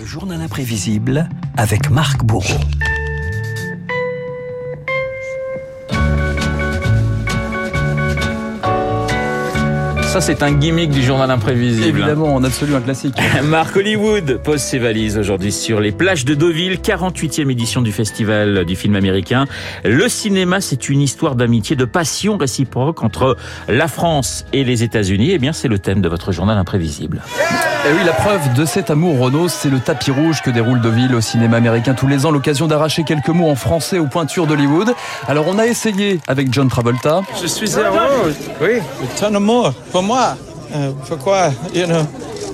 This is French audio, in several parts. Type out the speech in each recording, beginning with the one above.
Le journal imprévisible avec Marc Bourreau. Ça, c'est un gimmick du journal imprévisible. Évidemment, en absolu un classique. Marc Hollywood pose ses valises aujourd'hui sur les plages de Deauville, 48e édition du festival du film américain. Le cinéma, c'est une histoire d'amitié, de passion réciproque entre la France et les États-Unis. Eh bien, c'est le thème de votre journal imprévisible. Et oui, la preuve de cet amour, Renault, c'est le tapis rouge que déroule Deauville au cinéma américain tous les ans, l'occasion d'arracher quelques mots en français aux pointures d'Hollywood. Alors, on a essayé avec John Travolta. Je suis heureux, oui, ton amour pour moi. Euh, pourquoi, you know,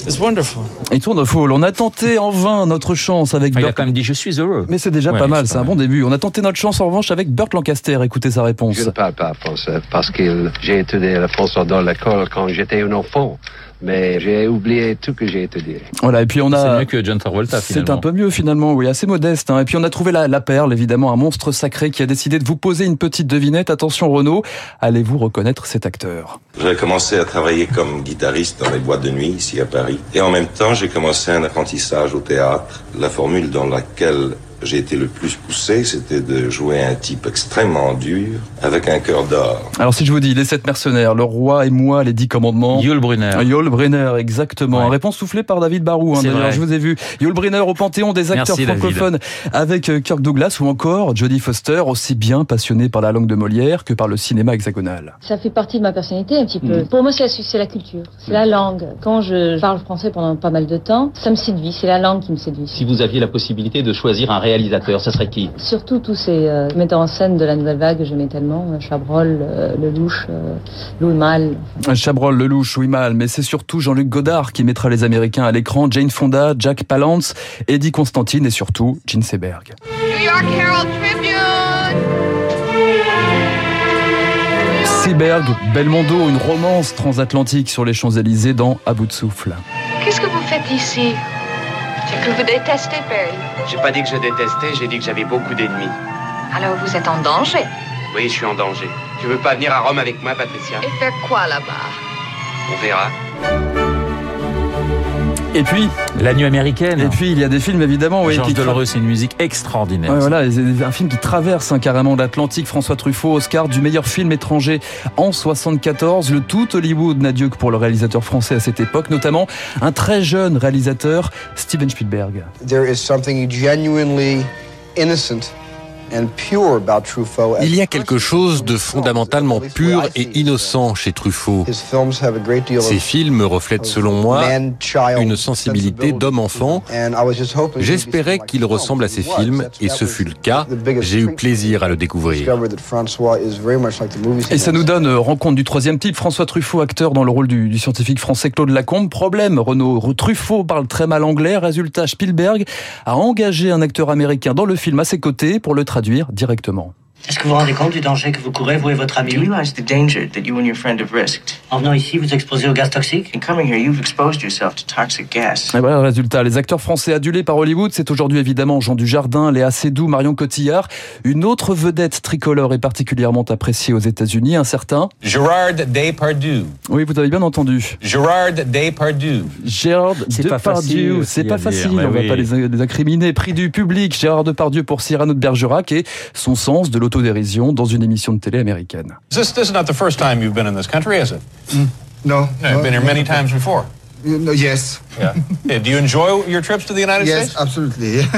it's wonderful. Et Tournefoul, on a tenté en vain notre chance avec Enfin, il a Burt. quand même dit je suis heureux. Mais c'est déjà Ouais, pas mal, c'est un bon début. On a tenté notre chance en revanche avec Burt Lancaster. Écoutez sa réponse. Je ne parle pas français parce que j'ai étudié le français dans l'école quand j'étais un enfant. Mais j'ai oublié tout que j'ai étudié. Voilà, et puis on C'est a. mieux que John Travolta C'est un peu mieux finalement, oui, assez modeste. hein. Et puis on a trouvé la, la perle, évidemment, un monstre sacré qui a décidé de vous poser une petite devinette. Attention Renaud, allez-vous reconnaître cet acteur? J'ai commencé à travailler comme guitariste dans les boîtes de nuit ici à Paris. Et en même temps, j'ai commencé un apprentissage au théâtre. La formule dans laquelle j'ai été le plus poussé, c'était de jouer un type extrêmement dur avec un cœur d'or. Alors si je vous dis les sept mercenaires, le roi et moi, les dix commandements. Yul Brynner. Yul Brynner, exactement. Ouais. Réponse soufflée par David Barou. Hein, D'ailleurs, je vous ai vu. Yul Brynner au panthéon des acteurs Merci, David. francophones avec euh, Kirk Douglas ou encore Jodie Foster, aussi bien passionné par la langue de Molière que par le cinéma hexagonal. Ça fait partie de ma personnalité un petit peu. Mhm. Pour moi, c'est la, culture, c'est la langue. Quand je parle français pendant pas mal de temps, ça me séduit. C'est la langue qui me séduit. Si vous aviez la possibilité de choisir un réalisateur, ce serait qui Surtout tous ces euh, metteurs en scène de la nouvelle vague que j'aimais tellement, euh, Chabrol, euh, Lelouch, euh, Louis Malle. Chabrol, Lelouch, oui mal, mais c'est surtout Jean-Luc Godard qui mettra les Américains à l'écran, Jane Fonda, Jack Palance, Eddie Constantine et surtout Gene Seberg. New York Herald Tribune. Seberg, Belmondo, une romance transatlantique sur les Champs-Élysées dans À bout de souffle. Qu'est-ce que vous faites ici? C'est que vous détestez Perry. J'ai pas dit que je détestais, j'ai dit que j'avais beaucoup d'ennemis. Alors vous êtes en danger. Oui, je suis en danger. Tu veux pas venir à Rome avec moi, Patricia? Et faire quoi là-bas? On verra. Et puis, La nuit américaine. et puis il y a des films évidemment, oui, Georges Deloreux, c'est une musique extraordinaire. Ouais, voilà, un film qui traverse hein, carrément l'Atlantique. François Truffaut, Oscar du meilleur film étranger en 74. Le tout Hollywood n'a Dieu que pour le réalisateur français à cette époque, notamment un très jeune réalisateur, Steven Spielberg. There is something genuinely innocent and pure about Truffaut. Il y a quelque chose de fondamentalement pur et innocent chez Truffaut. His films have a great deal Ses of films reflètent selon moi man-child une sensibilité d'homme-enfant. And I was just hoping J'espérais qu'il ressemble à ses films et ce fut le cas. J'ai eu plaisir à le découvrir. Et ça nous donne euh, rencontre du troisième type, François Truffaut, acteur dans le rôle du, du scientifique français Claude Lacombe. Problème, Renaud Truffaut parle très mal anglais. Résultat, Spielberg a engagé un acteur américain dans le film à ses côtés pour le traduire directement. Est-ce que vous vous rendez compte du danger que vous courez, vous et votre ami? Do you realize the danger that you and your friend have risked? En venant ici, vous exposez au gaz toxique? In coming here, you've exposed yourself to toxic gas. Et voilà le résultat. Les acteurs français adulés par Hollywood, c'est aujourd'hui évidemment Jean Dujardin, Léa Seydoux, Marion Cotillard. Une autre vedette tricolore est particulièrement appréciée aux États-Unis, un certain. Gérard Depardieu. Oui, vous avez bien entendu. Gérard Depardieu. Pas Depardieu. facile, C'est pas facile, on va oui. pas les, les incriminer. Prix du public, Gérard Depardieu pour Cyrano de Bergerac et son sens de l'autodérision dans une émission de télé américaine. This, this is not the first time you've been in this country, is it? No. No, you've been here many times before. No, yes. Yeah. yeah. Do you enjoy your trips to the United Yes, States? absolutely.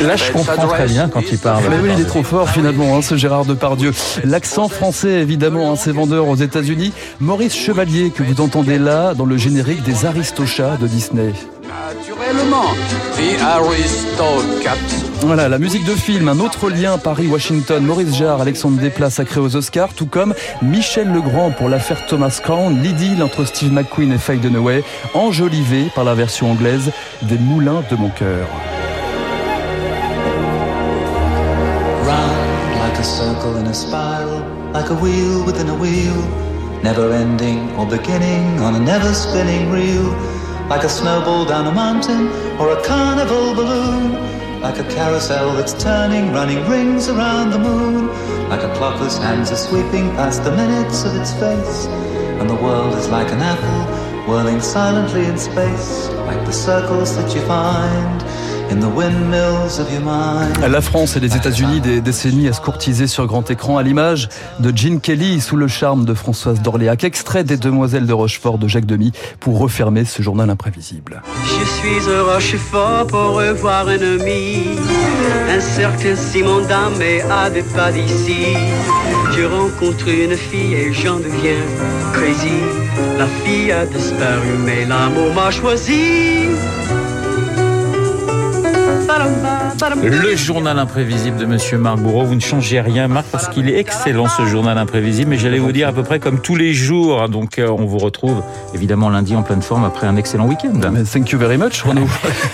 Là, je comprends très bien quand il parle. Mais oui, il est trop fort finalement, hein, ce Gérard Depardieu. L'accent français, évidemment, hein, ses vendeurs aux États-Unis. Maurice Chevalier, que vous entendez là, dans le générique des Aristochats de Disney. Naturellement, The. Voilà, la musique de film, un autre lien Paris-Washington, Maurice Jarre, Alexandre Desplat sacré aux Oscars, tout comme Michel Legrand pour l'affaire Thomas Crown, l'idylle entre Steve McQueen et Faye Dunaway, enjolivée par la version anglaise des Moulins de mon cœur. Round like a circle in a spiral, like a wheel within a wheel, never ending or beginning on a never spinning reel, like a snowball down a mountain or a carnival balloon, like a carousel that's turning, running rings around the moon, like a clock whose hands are sweeping past the minutes of its face, and the world is like an apple whirling silently in space, like the circles that you find la France et les États-Unis des décennies à se courtiser sur grand écran à l'image de Jean Kelly sous le charme de Françoise d'Orléac, extrait des Demoiselles de Rochefort de Jacques Demy pour refermer ce journal imprévisible. Je suis au Rochefort pour revoir un ami, un certain Simon Dame à des pas d'ici. Je rencontre une fille et j'en deviens crazy. La fille a disparu mais l'amour m'a choisi. Le journal imprévisible de Monsieur Marc Bourreau. Vous ne changez rien, Marc, parce qu'il est excellent ce journal imprévisible. Mais j'allais vous dire à peu près comme tous les jours. Donc, euh, on vous retrouve évidemment lundi en pleine forme après un excellent week-end. Thank you very much, Renaud.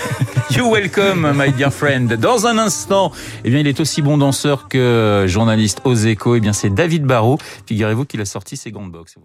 you welcome, my dear friend. Dans un instant, eh bien, il est aussi bon danseur que journaliste aux échos. Eh bien, c'est David Barrault. Figurez-vous qu'il a sorti ses gants de boxe.